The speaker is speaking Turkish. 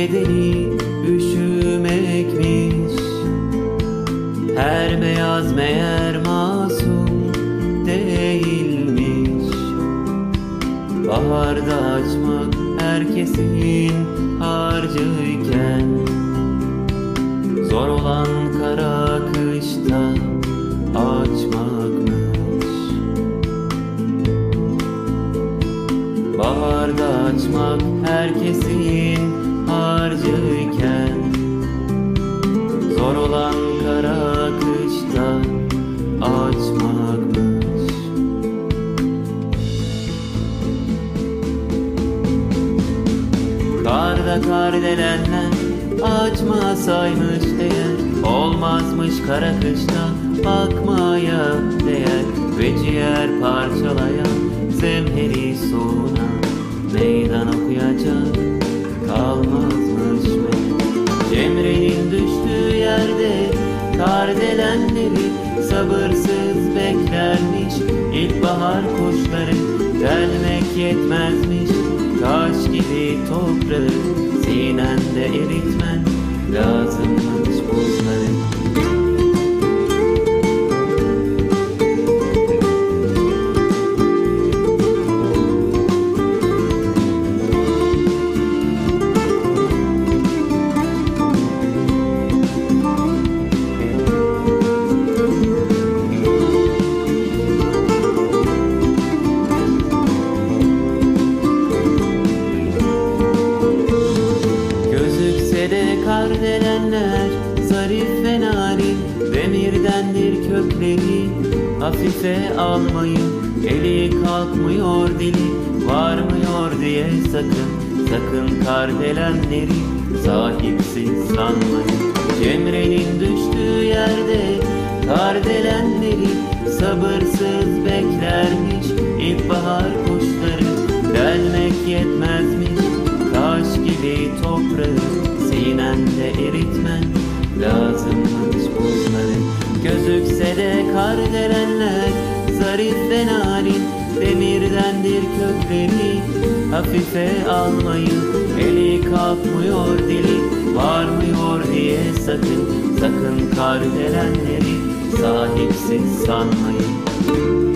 bedeli üşümekmiş. Her beyaz meğer masum değilmiş. Baharda açmak herkesin harcıyken Zor olan kara kışta açmakmış. Baharda açmak herkesin Karda kardelenler açmasaymış değer Olmazmış kara kışta bakmaya değer Ve ciğer parçalayan zemheri soğuna Meydan okuyacak kalmazmış mı? Cemre'nin düştüğü yerde kardelenleri sabırsız beklermiş İlkbahar kuşları delmek yetmezmiş gibi toprağı sinende eritmen lazımmış de kardelenler zarif ve narin Demirdendir kökleri. Hafife almayın Eli kalkmıyor dili varmıyor diye sakın Sakın kardelenleri sahipsiz sanmayın Cemre'nin düştüğü yerde kardelenleri sabırsız beklermiş İlkbahar kuşları delmek yetmezmiş Taş gibi toprağı sinende eritmen lazımmış buzları Gözükse de kardelenler zarif ve narin. Demirdendir kökleri hafife almayın Eli kalkmıyor dili varmıyor diye sakın. Sakın kardelenleri sahipsiz sanmayın